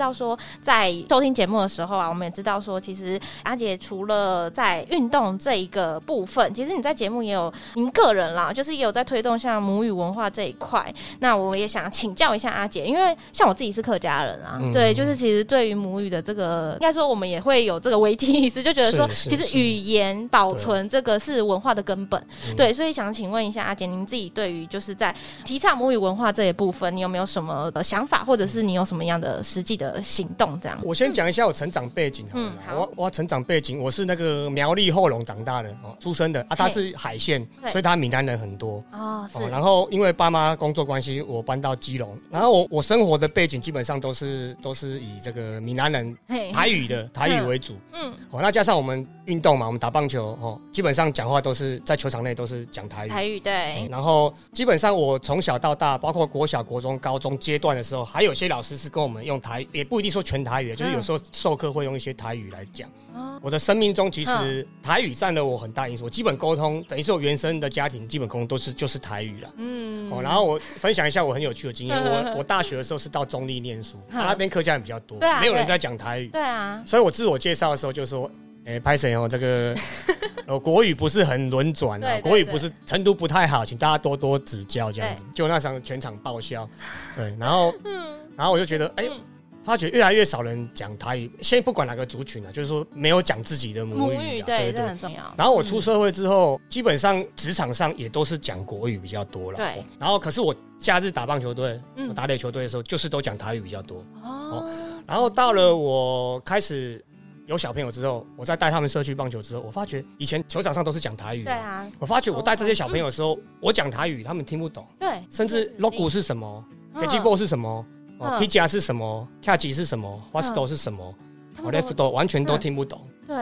道说，在收听节目的时候啊，我们也知道说，其实阿姐除了在运动这一个部分，其实你在节目也有您个人啦，就是也有在推动像母语文化这一块。那我也想请教一下阿姐，因为像我自己是客家人啊，嗯、对，就是其实对于母语的这个，应该说我们也会有这个危机意识，就觉得说，其实语言保存这个是文化的根本。对，对，所以想请问一下阿姐，您自己对于就是在提倡母语文化这一部分，你有没有什么的想法，或者是你有什么样的？实际的行动，这样。我先讲一下我成长背景好了。嗯，我我成长背景，我是那个苗栗后龙长大的哦，出生的啊。他是海线，所以他闽南人很多哦。是。然后因为爸妈工作关系，我搬到基隆。然后我我生活的背景基本上都是都是以这个闽南人台语的 台语为主。嗯。哦，那加上我们运动嘛，我们打棒球哦，基本上讲话都是在球场内都是讲台语。台语对。然后基本上我从小到大，包括国小、国中、高中阶段的时候，还有些老师是跟我们用。台也不一定说全台语，就是有时候授课会用一些台语来讲。我的生命中其实台语占了我很大因素，我基本沟通等于说我原生的家庭基本沟通都是就是台语了。嗯，哦，然后我分享一下我很有趣的经验。我我大学的时候是到中立念书，那边客家人比较多，没有人在讲台语。对啊，所以我自我介绍的时候就说：“哎，拍谁哦，这个呃 国语不是很轮转啊，国语不是程度不太好，请大家多多指教。”这样子，就那场全场爆笑。对，然后 然后我就觉得哎。发觉越来越少人讲台语，先不管哪个族群啊，就是说没有讲自己的母语，母语对，这很重要。然后我出社会之后，嗯、基本上职场上也都是讲国语比较多了。对。然后可是我假日打棒球队，嗯、我打垒球队的时候，就是都讲台语比较多。哦。然后到了我开始有小朋友之后，我在带他们社区棒球之后，我发觉以前球场上都是讲台语。对啊。我发觉我带这些小朋友的时候，嗯、我讲台语，他们听不懂。对。甚至 logo 是什么 k g b 是什么？哦，P 加是什么？Catch 是什么，Wasto 是什么？我 left 完全都听不懂。对。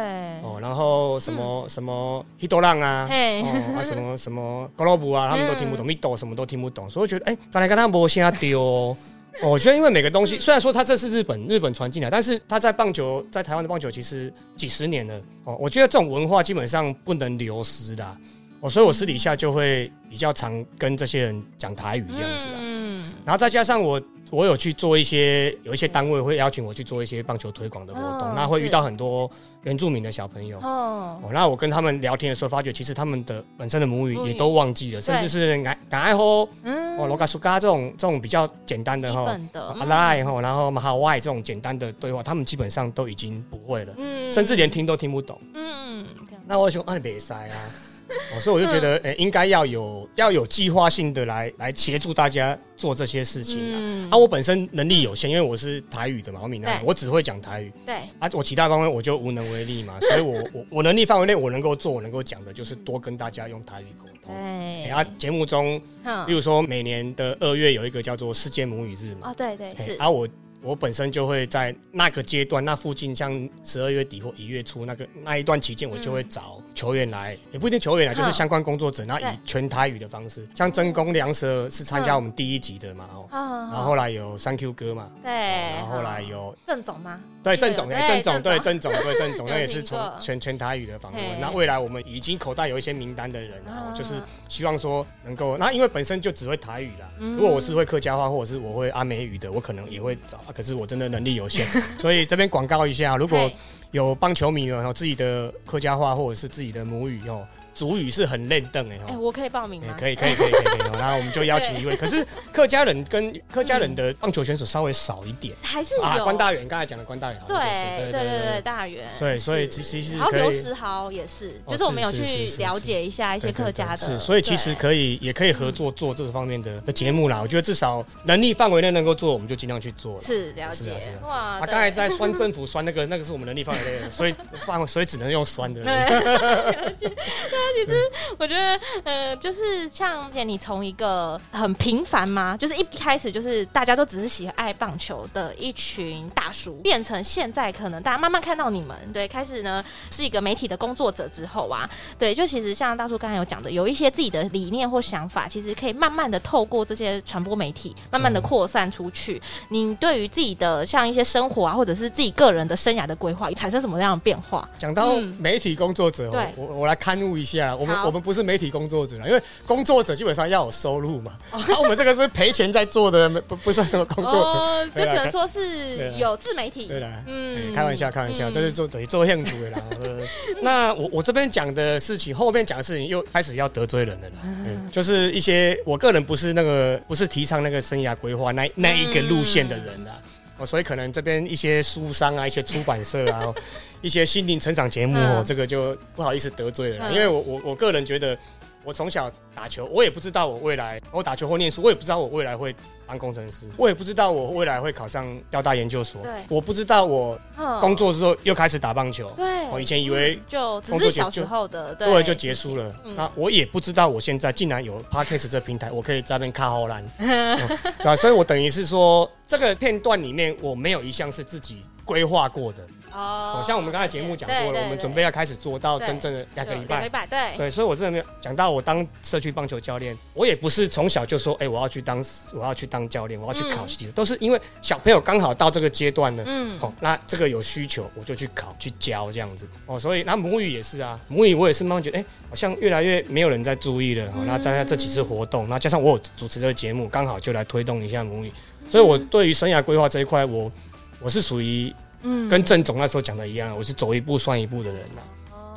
哦，然后什么什么 Hito 浪啊，哦啊什么 什么 Globe 啊，他们都听不懂。Middle 什么都听不懂，所以我觉得，哎，刚才跟他们先丢。哦，我觉得因为每个东西，虽然说他这是日本日本传进来，但是他在棒球在台湾的棒球其实几十年了。哦，我觉得这种文化基本上不能流失的。哦，所以我私底下就会比较常跟这些人讲台语这样子啊。嗯。然后再加上我。我有去做一些，有一些单位会邀请我去做一些棒球推广的活动，那会遇到很多原住民的小朋友。哦，那我跟他们聊天的时候，发觉其实他们的本身的母语也都忘记了，甚至是爱敢爱吼，哦罗嘎苏嘎这种这种比较简单的哈，阿拉然后然后马哈外这种简单的对话，他们基本上都已经不会了，嗯。甚至连听都听不懂。嗯，那我说啊，你别塞啊。哦，所以我就觉得，诶，应该要有要有计划性的来来协助大家做这些事情啊。啊，我本身能力有限，因为我是台语的嘛，我闽南人，我只会讲台语。对。啊，我其他方面我就无能为力嘛，所以我我我能力范围内我能够做，我能够讲的就是多跟大家用台语沟通。对。啊，节目中，比如说每年的二月有一个叫做世界母语日嘛。哦，对对是。啊，我。我本身就会在那个阶段，那附近像十二月底或一月初那个那一段期间，我就会找球员来，嗯、也不一定球员来，就是相关工作者，然后以全台语的方式，像真宫良蛇是参加我们第一集的嘛，哦，然后后来有三 Q 哥嘛，对，然后后来有郑总吗？对，郑总，哎，郑总，对，郑总，对，郑总，那也是从全全台语的访问。那未来我们已经口袋有一些名单的人，啊就是希望说能够，那因为本身就只会台语啦，如果我是会客家话或者是我会阿美语的，我可能也会找。可是我真的能力有限，所以这边广告一下，如果有帮球迷们有自己的客家话或者是自己的母语哦。族语是很练邓哎，哎，我可以报名吗？可以，可以，可以，可以，可以。然后我们就邀请一位，可是客家人跟客家人的棒球选手稍微少一点，还是有关大远，刚才讲的关大元，对，对，对，对，大远。所以，所以其实然后刘时豪也是，就是我们有去了解一下一些客家的，是，所以其实可以，也可以合作做这方面的的节目啦。我觉得至少能力范围内能够做，我们就尽量去做。是了解，哇，他刚才在酸政府酸那个，那个是我们能力范围内的，所以 范围，所以只能用酸的。对，其实我。觉得，呃，就是像姐，你从一个很平凡嘛？就是一开始就是大家都只是喜爱棒球的一群大叔，变成现在可能大家慢慢看到你们，对，开始呢是一个媒体的工作者之后啊，对，就其实像大叔刚才有讲的，有一些自己的理念或想法，其实可以慢慢的透过这些传播媒体，慢慢的扩散出去。嗯、你对于自己的像一些生活啊，或者是自己个人的生涯的规划，产生什么样的变化？讲到媒体工作者，对，我我来勘误一下，我们我们不是。媒体工作者，因为工作者基本上要有收入嘛。那、哦、我们这个是赔钱在做的，不不算什么工作者。哦，就只能说是有自媒体。对啦，嗯，开玩笑，开玩笑，嗯、这是做等于做庆祝的啦。那我我这边讲的事情，后面讲的事情又开始要得罪人了啦。嗯，就是一些我个人不是那个不是提倡那个生涯规划那那一个路线的人啦。哦、嗯，所以可能这边一些书商啊，一些出版社啊。一些心灵成长节目哦，这个就不好意思得罪了，因为我我我个人觉得，我从小打球，我也不知道我未来我打球或念书，我也不知道我未来会当工程师，我也不知道我未来会考上交大研究所，对，我不知道我工作之后又开始打棒球，对，我以前以为就只是小时候的，对，就结束了。那我也不知道我现在竟然有 Podcast 这平台，我可以在那边卡好烂，对吧？所以我等于是说，这个片段里面我没有一项是自己规划过的。哦，像我们刚才节目讲过了，我们准备要开始做到真正的两个礼拜，对。对，所以我真的没有讲到我当社区棒球教练，我也不是从小就说，哎，我要去当我要去当教练，我要去考习，都是因为小朋友刚好到这个阶段呢，嗯，好，那这个有需求，我就去考去教这样子，哦，所以那母语也是啊，母语我也是慢慢觉得，哎，好像越来越没有人在注意了，哦，那加上这几次活动，那加上我有主持这个节目，刚好就来推动一下母语，所以我对于生涯规划这一块，我我是属于。嗯，跟郑总那时候讲的一样，我是走一步算一步的人呐。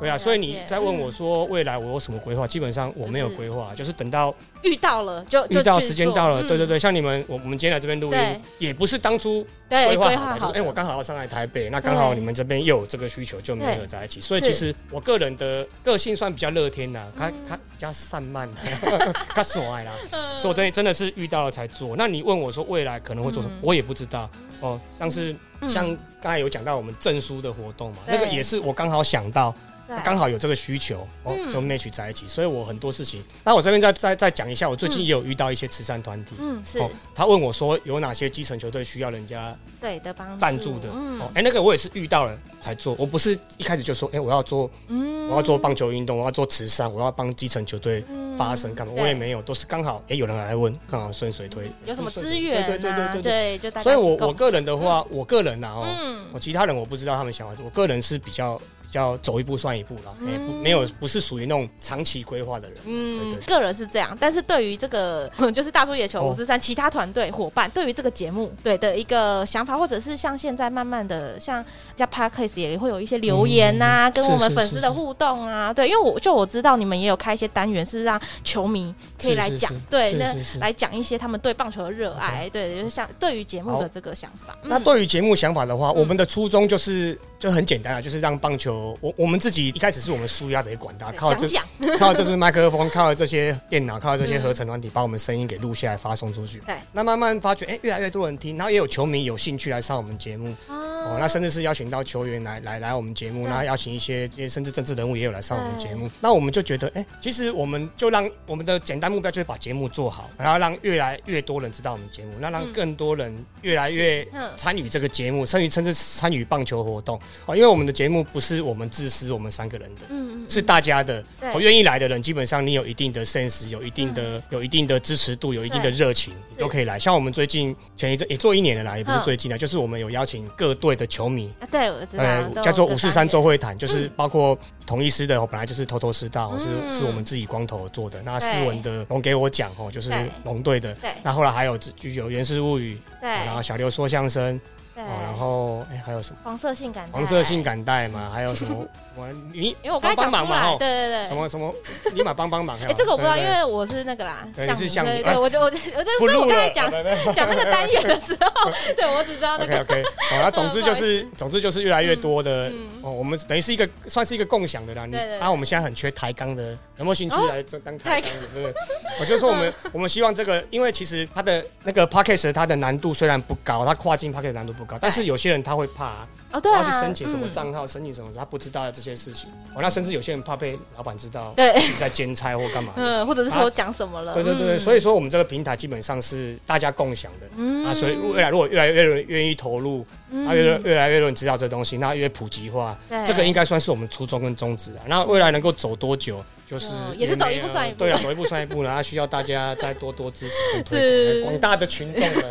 对啊，所以你在问我说未来我有什么规划？基本上我没有规划，就是等到遇到了就遇到时间到了。对对对，像你们，我我们今天来这边录音，也不是当初规划好的，就是哎，我刚好要上来台北，那刚好你们这边又有这个需求，就没合在一起。所以其实我个人的个性算比较乐天的，他他比较散漫，他所爱啦。所以我真真的是遇到了才做。那你问我说未来可能会做什么？我也不知道哦。上次像刚才有讲到我们证书的活动嘛，那个也是我刚好想到。刚好有这个需求哦，就 match 在一起，所以我很多事情。那我这边再再再讲一下，我最近也有遇到一些慈善团体，嗯，是。他问我说有哪些基层球队需要人家对的帮赞助的，哦，哎，那个我也是遇到了才做，我不是一开始就说，哎，我要做，嗯，我要做棒球运动，我要做慈善，我要帮基层球队发声干嘛？我也没有，都是刚好，哎，有人来问，刚好顺水推。有什么资源？对对对对对，就所以，我我个人的话，我个人呐，哦，我其他人我不知道他们想法，我个人是比较。叫走一步算一步了，哎，没有，不是属于那种长期规划的人。嗯，个人是这样，但是对于这个 就是大叔野球五四三其他团队伙伴，对于这个节目对的一个想法，或者是像现在慢慢的，像加 Podcast 也会有一些留言呐，跟我们粉丝的互动啊，对，因为我就我知道你们也有开一些单元，是让球迷可以来讲，对，那来讲一些他们对棒球的热爱，对，就是像对于节目的这个想法。那对于节目想法的话，我们的初衷就是。就很简单啊，就是让棒球，我我们自己一开始是我们输压的一个管道，靠这 靠这支麦克风，靠这些电脑，靠这些合成软体，把我们声音给录下来发送出去。对，那慢慢发觉，哎，越来越多人听，然后也有球迷有兴趣来上我们节目。哦，那甚至是邀请到球员来来来我们节目，那邀请一些甚至政治人物也有来上我们节目。那我们就觉得，哎，其实我们就让我们的简单目标就是把节目做好，然后让越来越多人知道我们节目，那让更多人越来越参与这个节目，参与甚至参与棒球活动。哦，因为我们的节目不是我们自私，我们三个人的，嗯，是大家的。我愿意来的人，基本上你有一定的 sense，有一定的有一定的支持度，有一定的热情，都可以来。像我们最近前一阵也做一年了啦，也不是最近了，就是我们有邀请各队的球迷啊，对，我知道，叫做五四三周会谈，就是包括同一师的，本来就是头头是道，是是我们自己光头做的。那斯文的龙给我讲哦，就是龙队的。那后来还有就有源氏物语，对，然后小刘说相声。对，然后哎还有什么？黄色性感黄色性感带嘛，还有什么？我你因为我刚才讲出来，对对对，什么什么？立马帮帮忙！哎，这个我不知道，因为我是那个啦，对，是项目，对，我就我就我就所以我刚才 讲讲那个单元的时候，对我只知道那个。OK OK，好，那总之就是总之就是越来越多的哦，我们等于是一个算是一个共享的啦。对对。然后我们现在很缺抬杠的，有没有兴趣来这当抬杠的？对不对？我就说我们我们希望这个，因为其实它的那个 Podcast 它的难度虽然不高，它跨境 Podcast 难度不高，但是有些人他会怕。哦，对啊，去申请什么账号，申请什么，他不知道这些事情。哦，那甚至有些人怕被老板知道，对，在兼差或干嘛，嗯，或者是说讲什么了。对对对，所以说我们这个平台基本上是大家共享的，嗯啊，所以未来如果越来越多人愿意投入，啊，越越来越多人知道这东西，那越普及化，这个应该算是我们初衷跟宗旨啊。那未来能够走多久，就是也是走一步算一步，对啊，走一步算一步，然后需要大家再多多支持跟推广，广大的群众们。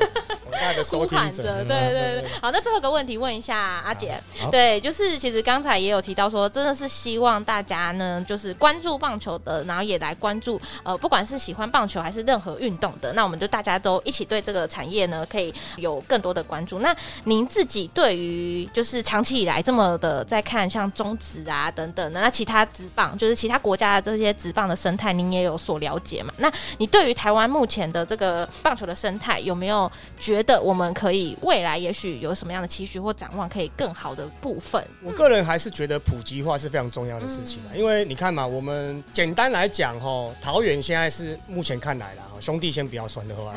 呼喊着，对对对，好，那最后一个问题问一下阿姐，对，就是其实刚才也有提到说，真的是希望大家呢，就是关注棒球的，然后也来关注，呃，不管是喜欢棒球还是任何运动的，那我们就大家都一起对这个产业呢，可以有更多的关注。那您自己对于就是长期以来这么的在看像中职啊等等的，那其他职棒，就是其他国家的这些职棒的生态，您也有所了解嘛？那你对于台湾目前的这个棒球的生态，有没有觉得我们们可以未来也许有什么样的期许或展望，可以更好的部分。我个人还是觉得普及化是非常重要的事情，因为你看嘛，我们简单来讲哈，桃园现在是目前看来啦，兄弟先不要算的话，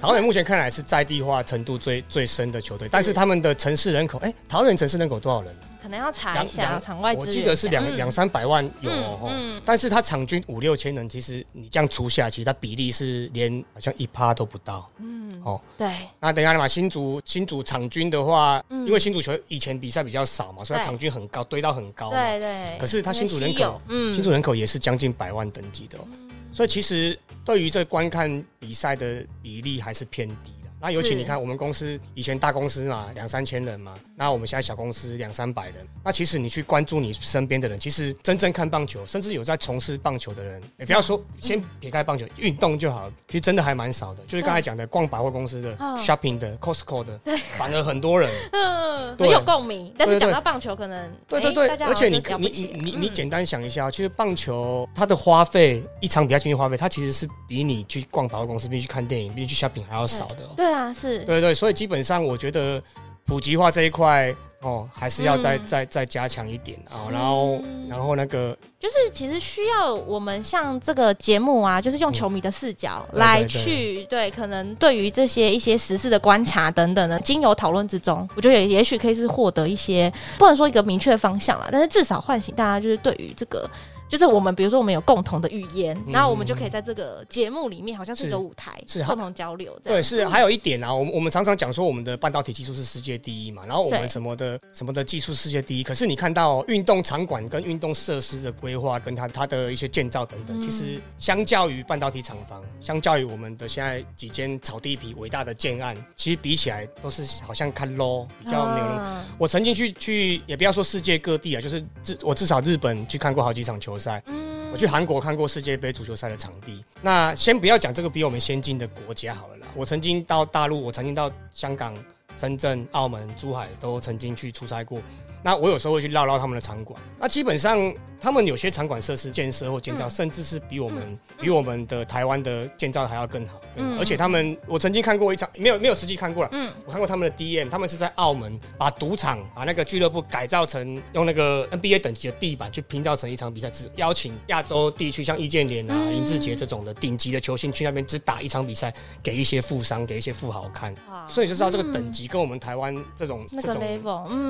桃园目前看来是在地化程度最最深的球队，但是他们的城市人口，哎，桃园城市人口多少人？可能要查一下场外，我记得是两两三百万有哦，但是他场均五六千人，其实你这样除下，其实他比例是连好像一趴都不到。嗯，哦，对。那等一下嘛，新竹新竹场均的话，因为新竹球以前比赛比较少嘛，所以他场均很高，堆到很高。对对。可是他新竹人口，新竹人口也是将近百万等级的，哦所以其实对于这观看比赛的比例还是偏低。那尤其你看，我们公司以前大公司嘛，两三千人嘛，那我们现在小公司两三百人。那其实你去关注你身边的人，其实真正看棒球，甚至有在从事棒球的人，也不要说先撇开棒球运动就好了，其实真的还蛮少的。就是刚才讲的逛百货公司的、shopping 的、Costco 的，反而很多人，嗯，很有共鸣。但是讲到棒球，可能对对对，而且你你你你你简单想一下，其实棒球它的花费，一场比赛经济花费，它其实是比你去逛百货公司、比你去看电影、比你去 shopping 还要少的。对。啊，是对对，所以基本上我觉得普及化这一块哦，还是要再、嗯、再再加强一点啊。然后，嗯、然后那个就是其实需要我们像这个节目啊，就是用球迷的视角来去、嗯、对，可能对于这些一些时事的观察等等的，经由讨论之中，我觉得也也许可以是获得一些不能说一个明确的方向啦，但是至少唤醒大家就是对于这个。就是我们，比如说我们有共同的语言，然后我们就可以在这个节目里面，好像是一个舞台，是共同交流。对，是还有一点啊，我们我们常常讲说我们的半导体技术是世界第一嘛，然后我们什么的什么的技术世界第一，可是你看到运动场馆跟运动设施的规划，跟它它的一些建造等等，其实相较于半导体厂房，相较于我们的现在几间草地皮伟大的建案，其实比起来都是好像看 low，比较没有那么。我曾经去去，也不要说世界各地啊，就是至我至少日本去看过好几场球赛，嗯，我去韩国看过世界杯足球赛的场地。那先不要讲这个比我们先进的国家好了啦。我曾经到大陆，我曾经到香港、深圳、澳门、珠海都曾经去出差过。那我有时候会去绕绕他们的场馆。那基本上，他们有些场馆设施建设或建造，甚至是比我们比我们的台湾的建造还要更好。嗯而且他们，我曾经看过一场，没有没有实际看过了。嗯，我看过他们的 DM，他们是在澳门把赌场把那个俱乐部改造成用那个 NBA 等级的地板去拼造成一场比赛，只邀请亚洲地区像易建联啊、林志杰这种的顶级的球星去那边只打一场比赛，给一些富商给一些富豪看。所以就知道这个等级跟我们台湾这种这种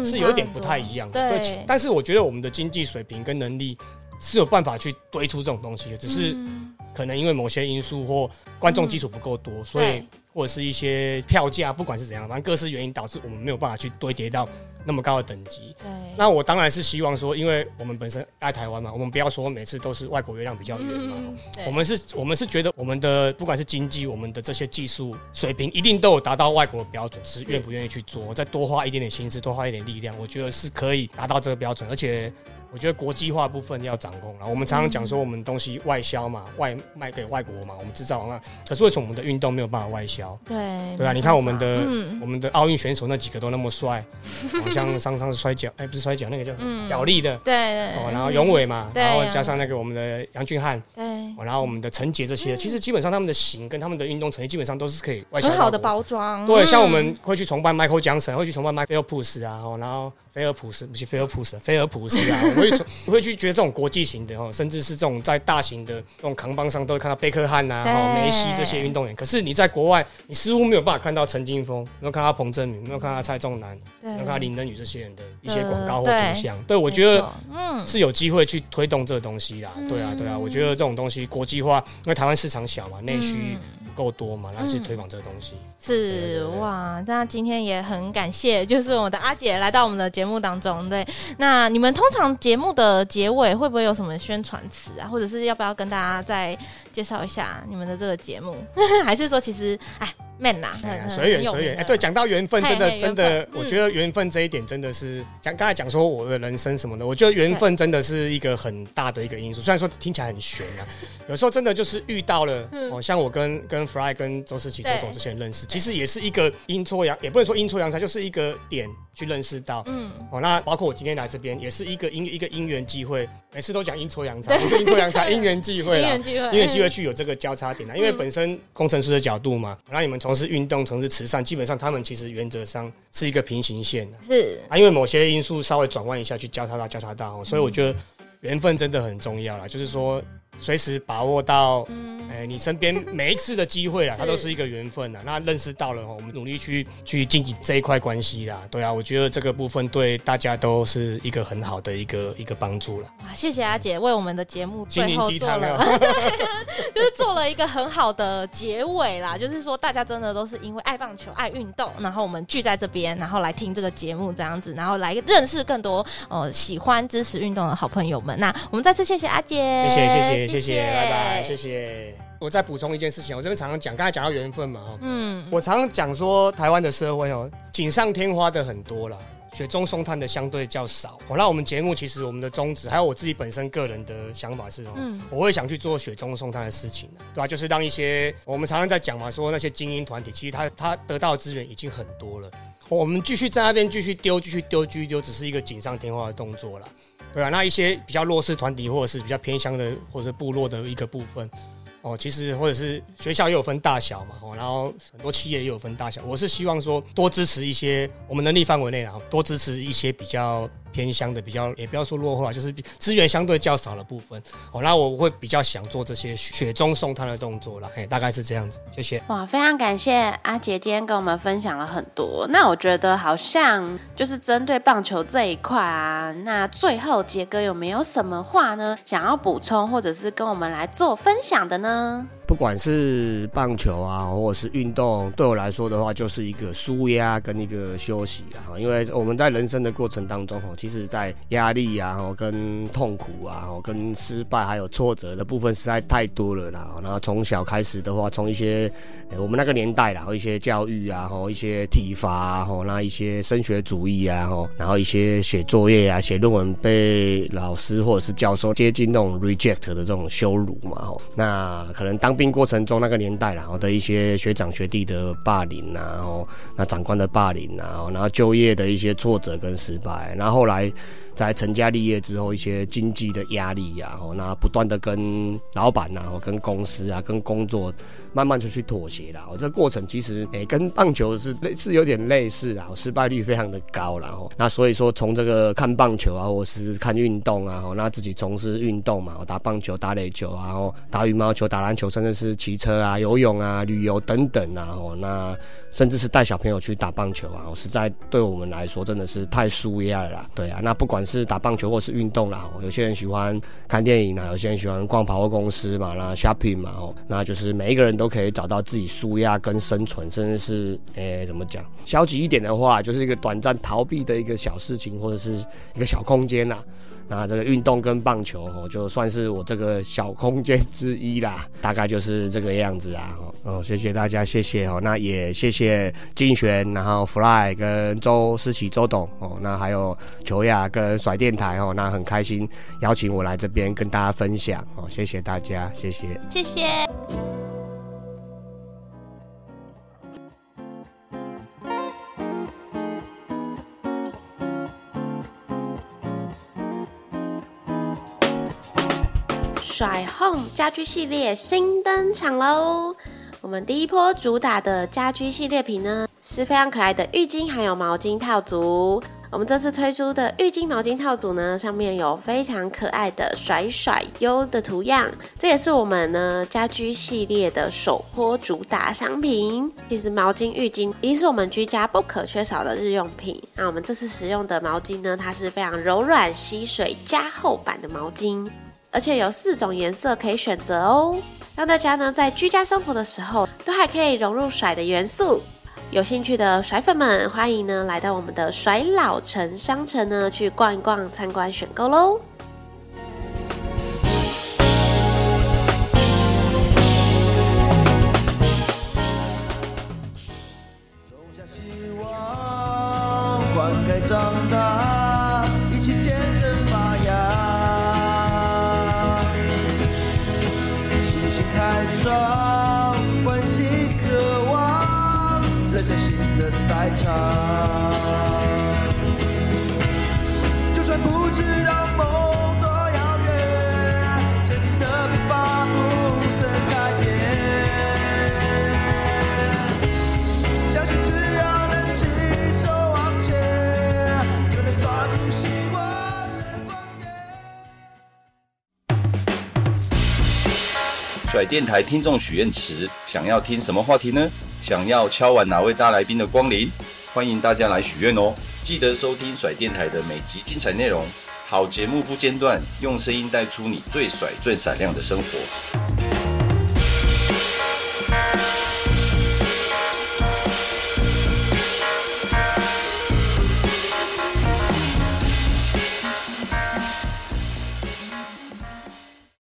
是有一点不太一样的。对，但是我觉得我们的经济水平跟能力。是有办法去堆出这种东西的，只是可能因为某些因素或观众基础不够多，所以或者是一些票价，不管是怎样，反正各式原因导致我们没有办法去堆叠到那么高的等级。那我当然是希望说，因为我们本身爱台湾嘛，我们不要说每次都是外国月亮比较圆嘛。我们是，我们是觉得我们的不管是经济，我们的这些技术水平一定都有达到外国的标准，只是愿不愿意去做，再多花一点点心思，多花一点力量，我觉得是可以达到这个标准，而且。我觉得国际化部分要掌控了。我们常常讲说我们东西外销嘛，外卖给外国嘛，我们制造那。可是为什么我们的运动没有办法外销？对对啊，你看我们的、嗯、我们的奥运选手那几个都那么帅，好像上上是摔跤，哎、欸，不是摔跤，那个叫什么？角力的。对对。哦，然后永伟嘛，然后加上那个我们的杨俊翰。对。然后我们的陈杰这些，其实基本上他们的型跟他们的运动成绩基本上都是可以外销。很好的包装。对，像我们会去崇拜 Michael Johnson，会去崇拜 Michael Phelps 啊，然后。菲尔普斯不是菲尔普斯，菲尔普斯啊！我会 我会去觉得这种国际型的哦，甚至是这种在大型的这种扛帮上都会看到贝克汉呐、啊、梅西这些运动员。可是你在国外，你似乎没有办法看到陈金峰，没有看到彭振明，没有看到蔡仲南，没有看到林登宇这些人的一些广告或图像。对，我觉得嗯是有机会去推动这个东西啦。对啊，对啊，我觉得这种东西国际化，因为台湾市场小嘛，内需。够多嘛？来去推广这个东西。嗯、是对对对哇，那今天也很感谢，就是我们的阿姐来到我们的节目当中。对，那你们通常节目的结尾会不会有什么宣传词啊？或者是要不要跟大家再介绍一下你们的这个节目？还是说其实哎？man 啊，随缘随缘。哎，对，讲到缘分，真的真的，我觉得缘分这一点真的是讲刚才讲说我的人生什么的，我觉得缘分真的是一个很大的一个因素。虽然说听起来很悬啊，有时候真的就是遇到了哦，像我跟跟 Fly 跟周思琪、周董这些人认识，其实也是一个阴错阳，也不能说阴错阳差，就是一个点去认识到。嗯，哦，那包括我今天来这边，也是一个因一个因缘机会，每次都讲阴错阳差，不是阴错阳差，因缘际会啦，因缘际会去有这个交叉点啊，因为本身工程师的角度嘛，让你们。从事运动，从事慈善，基本上他们其实原则上是一个平行线的，是啊，因为某些因素稍微转弯一下去交叉到交叉到，所以我觉得缘分真的很重要啦，就是说。随时把握到，哎、你身边 每一次的机会啦，它都是一个缘分呐。那认识到了，我们努力去去经营这一块关系啦。对啊，我觉得这个部分对大家都是一个很好的一个一个帮助了。啊，谢谢阿姐为我们的节目最后做了，就是做了一个很好的结尾啦。就是说，大家真的都是因为爱棒球、爱运动，然后我们聚在这边，然后来听这个节目这样子，然后来认识更多呃喜欢支持运动的好朋友们。那我们再次谢谢阿姐，谢谢谢谢。谢谢，谢谢，拜拜，谢谢。我再补充一件事情，我这边常常讲，刚才讲到缘分嘛，嗯，我常常讲说，台湾的社会哦，锦上添花的很多了，雪中送炭的相对较少。哦，那我们节目其实我们的宗旨，还有我自己本身个人的想法是哦，嗯，我会想去做雪中送炭的事情，对吧？就是让一些我们常常在讲嘛，说那些精英团体，其实他他得到的资源已经很多了，我们继续在那边继续丢，继续丢，继续丢，只是一个锦上添花的动作了。对啊，那一些比较弱势团体，或者是比较偏乡的，或者是部落的一个部分，哦，其实或者是学校也有分大小嘛，哦，然后很多企业也有分大小。我是希望说多支持一些我们能力范围内，然后多支持一些比较。偏乡的比较，也不要说落后啊，就是资源相对较少的部分哦。那我会比较想做这些雪中送炭的动作了，嘿，大概是这样子。谢谢。哇，非常感谢阿杰今天跟我们分享了很多。那我觉得好像就是针对棒球这一块啊，那最后杰哥有没有什么话呢？想要补充或者是跟我们来做分享的呢？不管是棒球啊，或者是运动，对我来说的话，就是一个舒压跟一个休息啊。因为我们在人生的过程当中，哈，其实在压力啊、跟痛苦啊、跟失败还有挫折的部分实在太多了啦。然后从小开始的话，从一些我们那个年代啦，一些教育啊，一些体罚啊，那一些升学主义啊，然后一些写作业啊、写论文被老师或者是教授接近那种 reject 的这种羞辱嘛，那可能当兵过程中那个年代，然后的一些学长学弟的霸凌，然后那长官的霸凌，啊然后就业的一些挫折跟失败，然后后来。在成家立业之后，一些经济的压力呀，吼，那不断的跟老板啊，跟公司啊，跟工作慢慢就去妥协啦。哦，这个过程其实诶，跟棒球是类似，有点类似啊，失败率非常的高，然后那所以说，从这个看棒球啊，或是看运动啊，那自己从事运动嘛，打棒球、打垒球啊，然打羽毛球、打篮球，甚至是骑车啊、游泳啊、旅游等等啊，哦，那甚至是带小朋友去打棒球啊，实在对我们来说真的是太舒压了啦。对啊，那不管。是打棒球或是运动啦，有些人喜欢看电影啊，有些人喜欢逛百货公司嘛，那 shopping 嘛，哦，那就是每一个人都可以找到自己舒压跟生存，甚至是诶、怎么讲，消极一点的话，就是一个短暂逃避的一个小事情，或者是一个小空间呐。那这个运动跟棒球哦，就算是我这个小空间之一啦，大概就是这个样子啊。哦，谢谢大家，谢谢哦。那也谢谢金璇，然后 Fly 跟周思齐周董哦，那还有球雅跟。的甩电台哦，那很开心邀请我来这边跟大家分享哦，谢谢大家，谢谢，谢谢。甩 Home 家居系列新登场喽！我们第一波主打的家居系列品呢，是非常可爱的浴巾还有毛巾套组。我们这次推出的浴巾毛巾套组呢，上面有非常可爱的甩甩优的图样，这也是我们呢家居系列的首波主打商品。其实毛巾、浴巾一定是我们居家不可缺少的日用品。那我们这次使用的毛巾呢，它是非常柔软吸水加厚版的毛巾。而且有四种颜色可以选择哦，让大家呢在居家生活的时候都还可以融入甩的元素。有兴趣的甩粉们，欢迎呢来到我们的甩老城商城呢去逛一逛、参观选购喽。电台听众许愿池，想要听什么话题呢？想要敲完哪位大来宾的光临？欢迎大家来许愿哦！记得收听甩电台的每集精彩内容，好节目不间断，用声音带出你最甩最闪亮的生活。